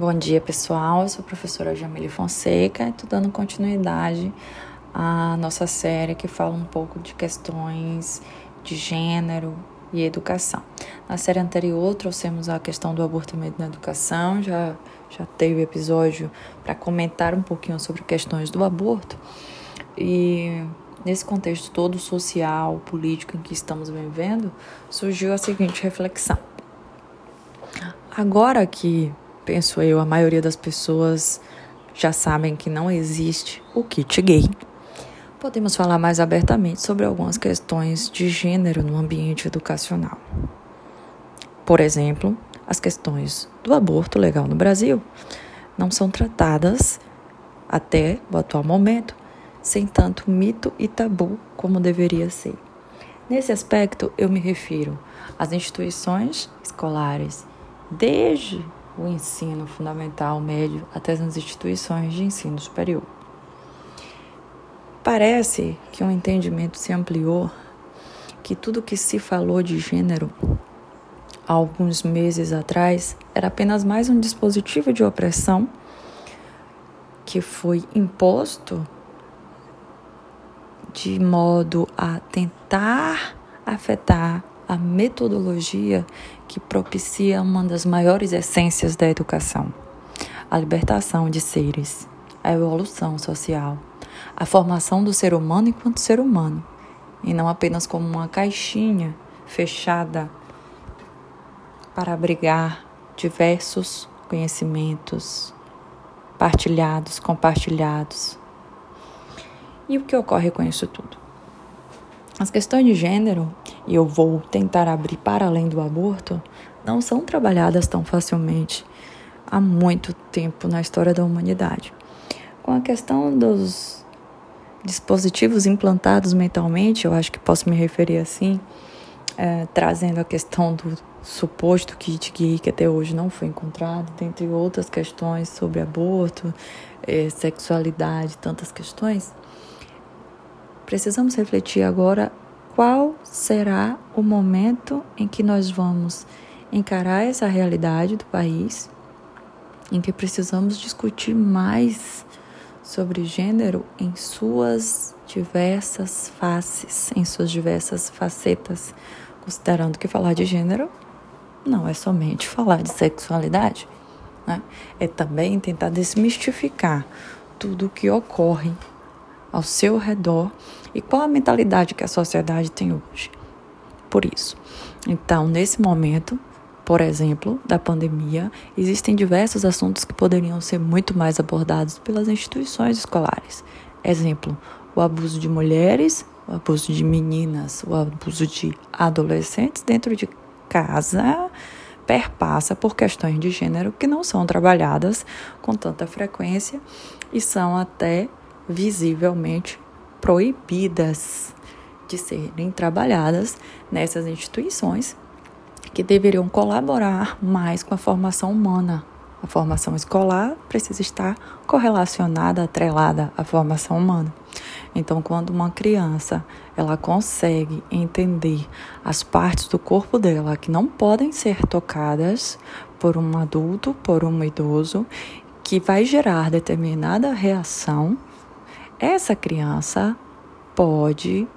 Bom dia, pessoal. Eu sou a professora Jamile Fonseca e estou dando continuidade à nossa série que fala um pouco de questões de gênero e educação. Na série anterior, trouxemos a questão do abortamento na educação, já, já teve episódio para comentar um pouquinho sobre questões do aborto. E nesse contexto todo social, político em que estamos vivendo, surgiu a seguinte reflexão. Agora que penso eu, a maioria das pessoas já sabem que não existe o kit gay. Podemos falar mais abertamente sobre algumas questões de gênero no ambiente educacional. Por exemplo, as questões do aborto legal no Brasil não são tratadas até o atual momento sem tanto mito e tabu como deveria ser. Nesse aspecto, eu me refiro às instituições escolares, desde o ensino fundamental, médio, até nas instituições de ensino superior. Parece que um entendimento se ampliou que tudo que se falou de gênero há alguns meses atrás era apenas mais um dispositivo de opressão que foi imposto de modo a tentar afetar a metodologia que propicia uma das maiores essências da educação: a libertação de seres, a evolução social, a formação do ser humano enquanto ser humano, e não apenas como uma caixinha fechada para abrigar diversos conhecimentos partilhados, compartilhados. E o que ocorre com isso tudo? As questões de gênero, e eu vou tentar abrir para além do aborto, não são trabalhadas tão facilmente há muito tempo na história da humanidade. Com a questão dos dispositivos implantados mentalmente, eu acho que posso me referir assim, é, trazendo a questão do suposto kit gay que até hoje não foi encontrado, dentre outras questões sobre aborto, é, sexualidade, tantas questões precisamos refletir agora qual será o momento em que nós vamos encarar essa realidade do país, em que precisamos discutir mais sobre gênero em suas diversas faces, em suas diversas facetas, considerando que falar de gênero não é somente falar de sexualidade, né? é também tentar desmistificar tudo o que ocorre ao seu redor e qual a mentalidade que a sociedade tem hoje. Por isso, então, nesse momento, por exemplo, da pandemia, existem diversos assuntos que poderiam ser muito mais abordados pelas instituições escolares. Exemplo, o abuso de mulheres, o abuso de meninas, o abuso de adolescentes dentro de casa perpassa por questões de gênero que não são trabalhadas com tanta frequência e são até visivelmente proibidas de serem trabalhadas nessas instituições que deveriam colaborar mais com a formação humana. A formação escolar precisa estar correlacionada, atrelada à formação humana. Então, quando uma criança ela consegue entender as partes do corpo dela que não podem ser tocadas por um adulto, por um idoso, que vai gerar determinada reação, essa criança pode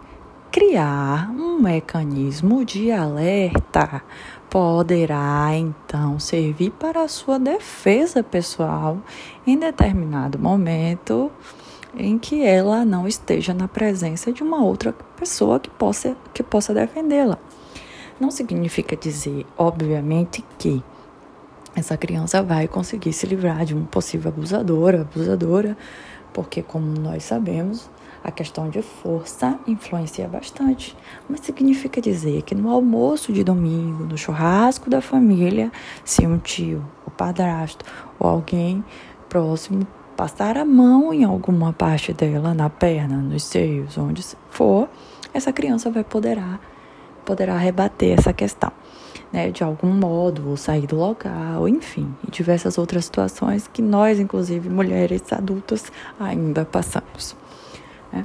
criar um mecanismo de alerta. Poderá então servir para a sua defesa pessoal em determinado momento em que ela não esteja na presença de uma outra pessoa que possa, que possa defendê-la. Não significa dizer, obviamente, que essa criança vai conseguir se livrar de um possível abusador, abusadora, porque, como nós sabemos, a questão de força influencia bastante. Mas significa dizer que no almoço de domingo, no churrasco da família, se um tio, o padrasto ou alguém próximo passar a mão em alguma parte dela, na perna, nos seios, onde for, essa criança vai poderá, poderá rebater essa questão né, de algum modo, ou sair do local, enfim, e diversas outras situações que nós, inclusive mulheres adultas, ainda passamos. Né?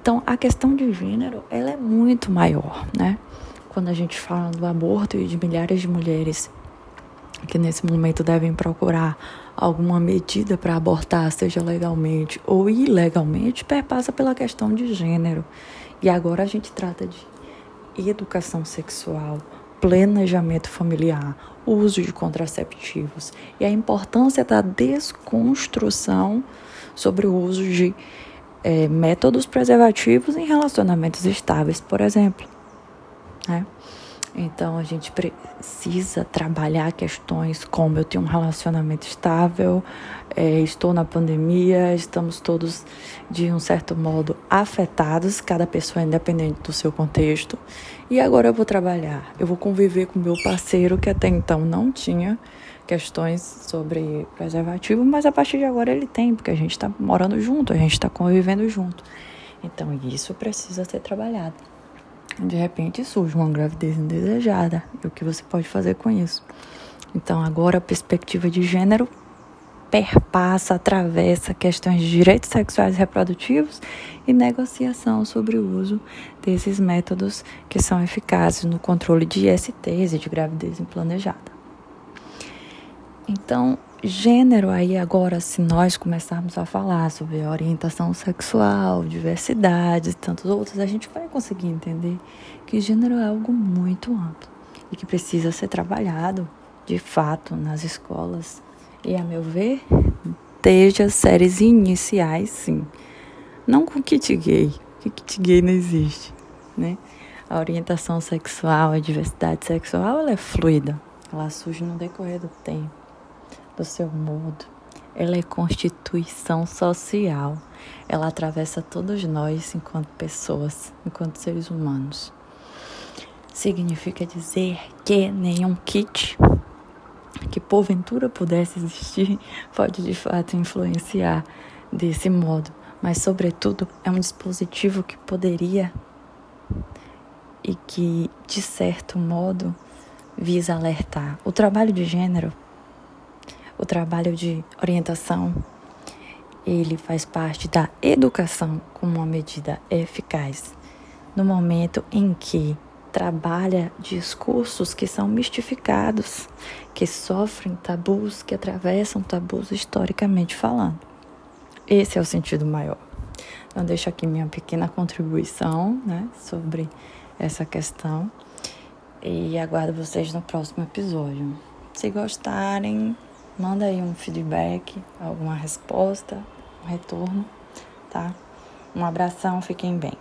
Então, a questão de gênero, ela é muito maior, né? Quando a gente fala do aborto e de milhares de mulheres que nesse momento devem procurar alguma medida para abortar, seja legalmente ou ilegalmente, perpassa pela questão de gênero. E agora a gente trata de educação sexual, planejamento familiar, uso de contraceptivos e a importância da desconstrução sobre o uso de é, métodos preservativos em relacionamentos estáveis, por exemplo. Né? Então a gente precisa trabalhar questões como eu tenho um relacionamento estável, é, estou na pandemia, estamos todos de um certo modo afetados, cada pessoa é independente do seu contexto. E agora eu vou trabalhar, eu vou conviver com meu parceiro que até então não tinha questões sobre preservativo, mas a partir de agora ele tem, porque a gente está morando junto, a gente está convivendo junto. Então isso precisa ser trabalhado de repente surge uma gravidez indesejada e o que você pode fazer com isso. Então, agora a perspectiva de gênero perpassa, atravessa questões de direitos sexuais e reprodutivos e negociação sobre o uso desses métodos que são eficazes no controle de ISTs e de gravidez implanejada. Então, gênero aí agora, se nós começarmos a falar sobre orientação sexual, diversidade e tantos outros, a gente vai conseguir entender que gênero é algo muito amplo e que precisa ser trabalhado de fato nas escolas e, a meu ver, desde as séries iniciais, sim. Não com kit gay, que kit gay não existe, né? A orientação sexual, a diversidade sexual, ela é fluida, ela surge no decorrer do tempo do seu modo. Ela é constituição social. Ela atravessa todos nós enquanto pessoas, enquanto seres humanos. Significa dizer que nenhum kit que porventura pudesse existir pode de fato influenciar desse modo, mas sobretudo é um dispositivo que poderia e que de certo modo visa alertar. O trabalho de gênero o trabalho de orientação, ele faz parte da educação como uma medida eficaz. No momento em que trabalha discursos que são mistificados, que sofrem tabus, que atravessam tabus historicamente falando. Esse é o sentido maior. Então, deixo aqui minha pequena contribuição né, sobre essa questão e aguardo vocês no próximo episódio. Se gostarem, Manda aí um feedback, alguma resposta, um retorno, tá? Um abração, fiquem bem.